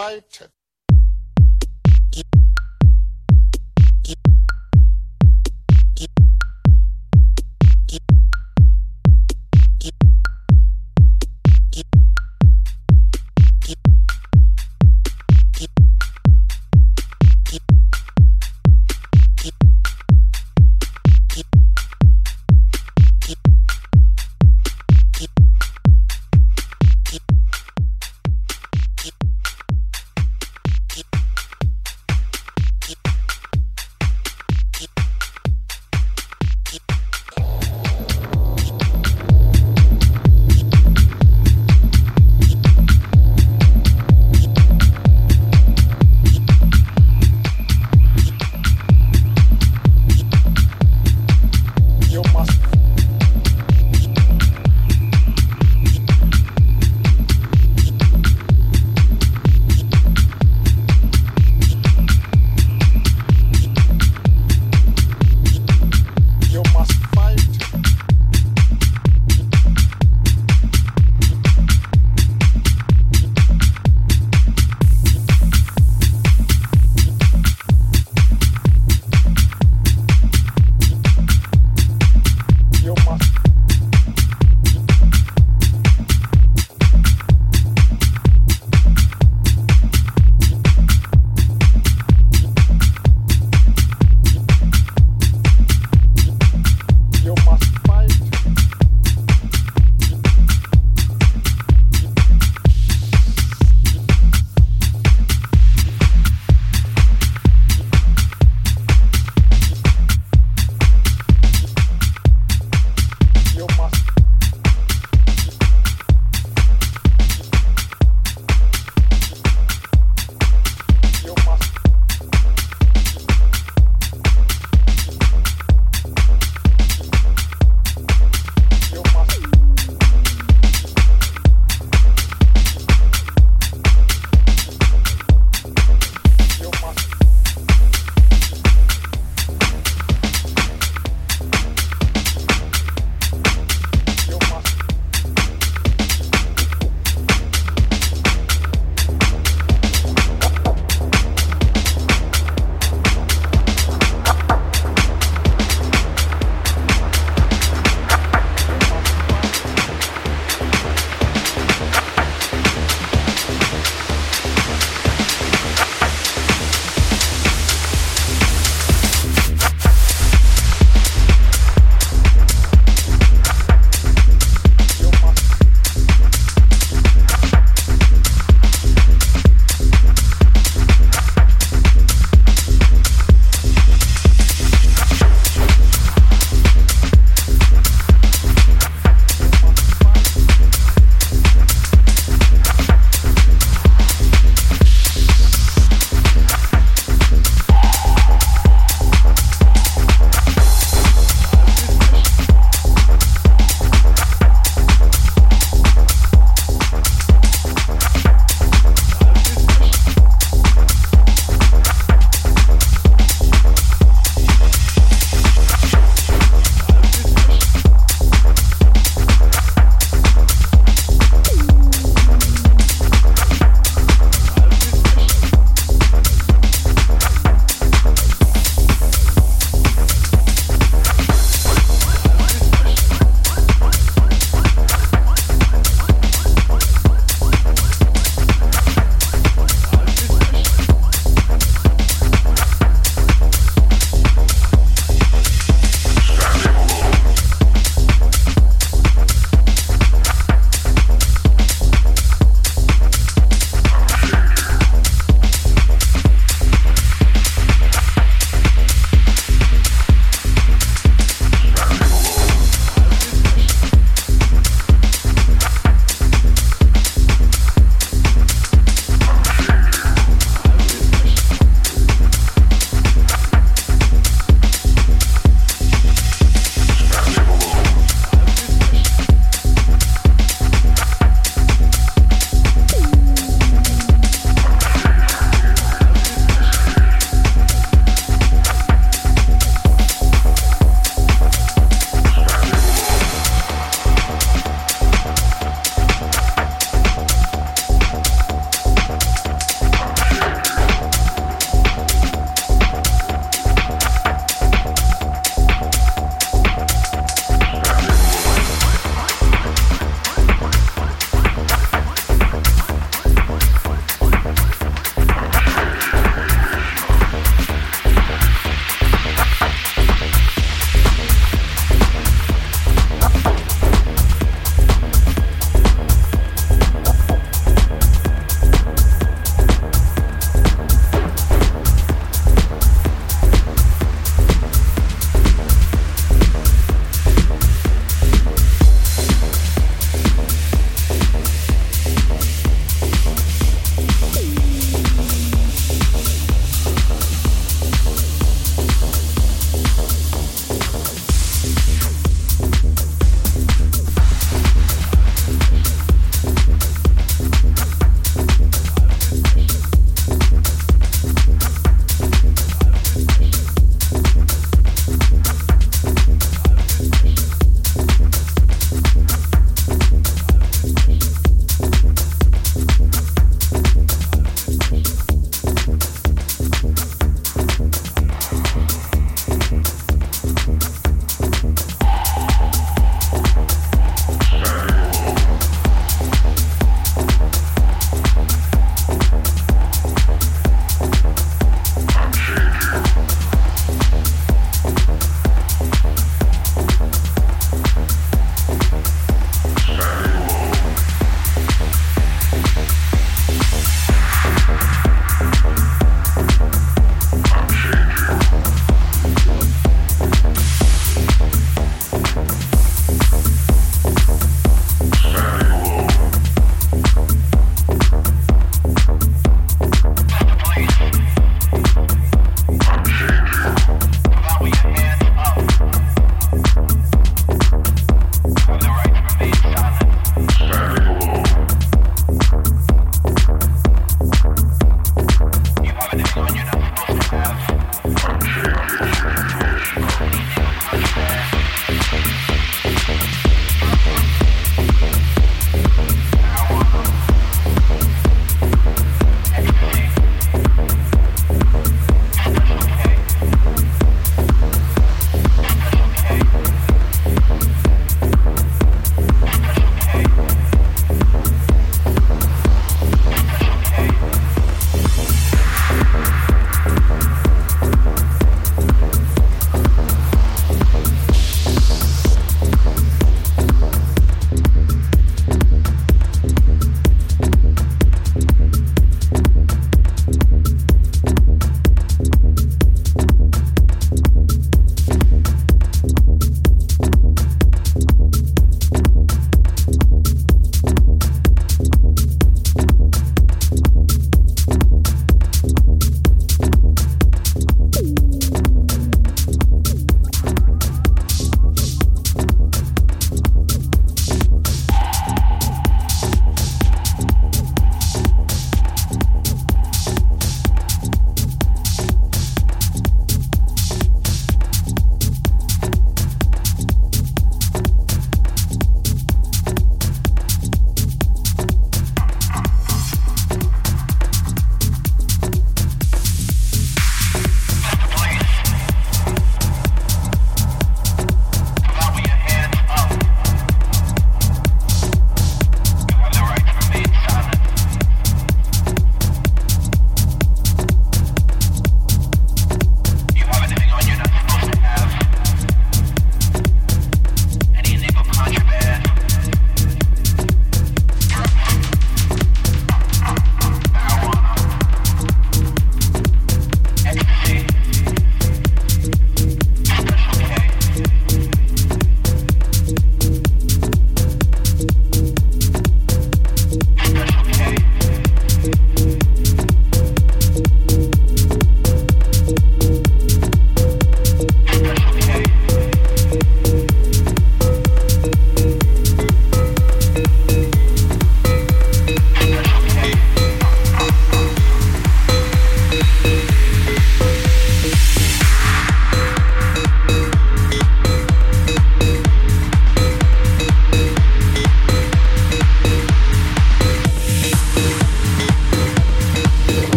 Right.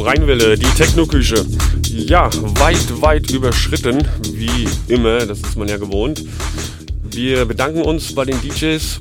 Rheinwelle, die Technoküche. Ja, weit, weit überschritten, wie immer, das ist man ja gewohnt. Wir bedanken uns bei den DJs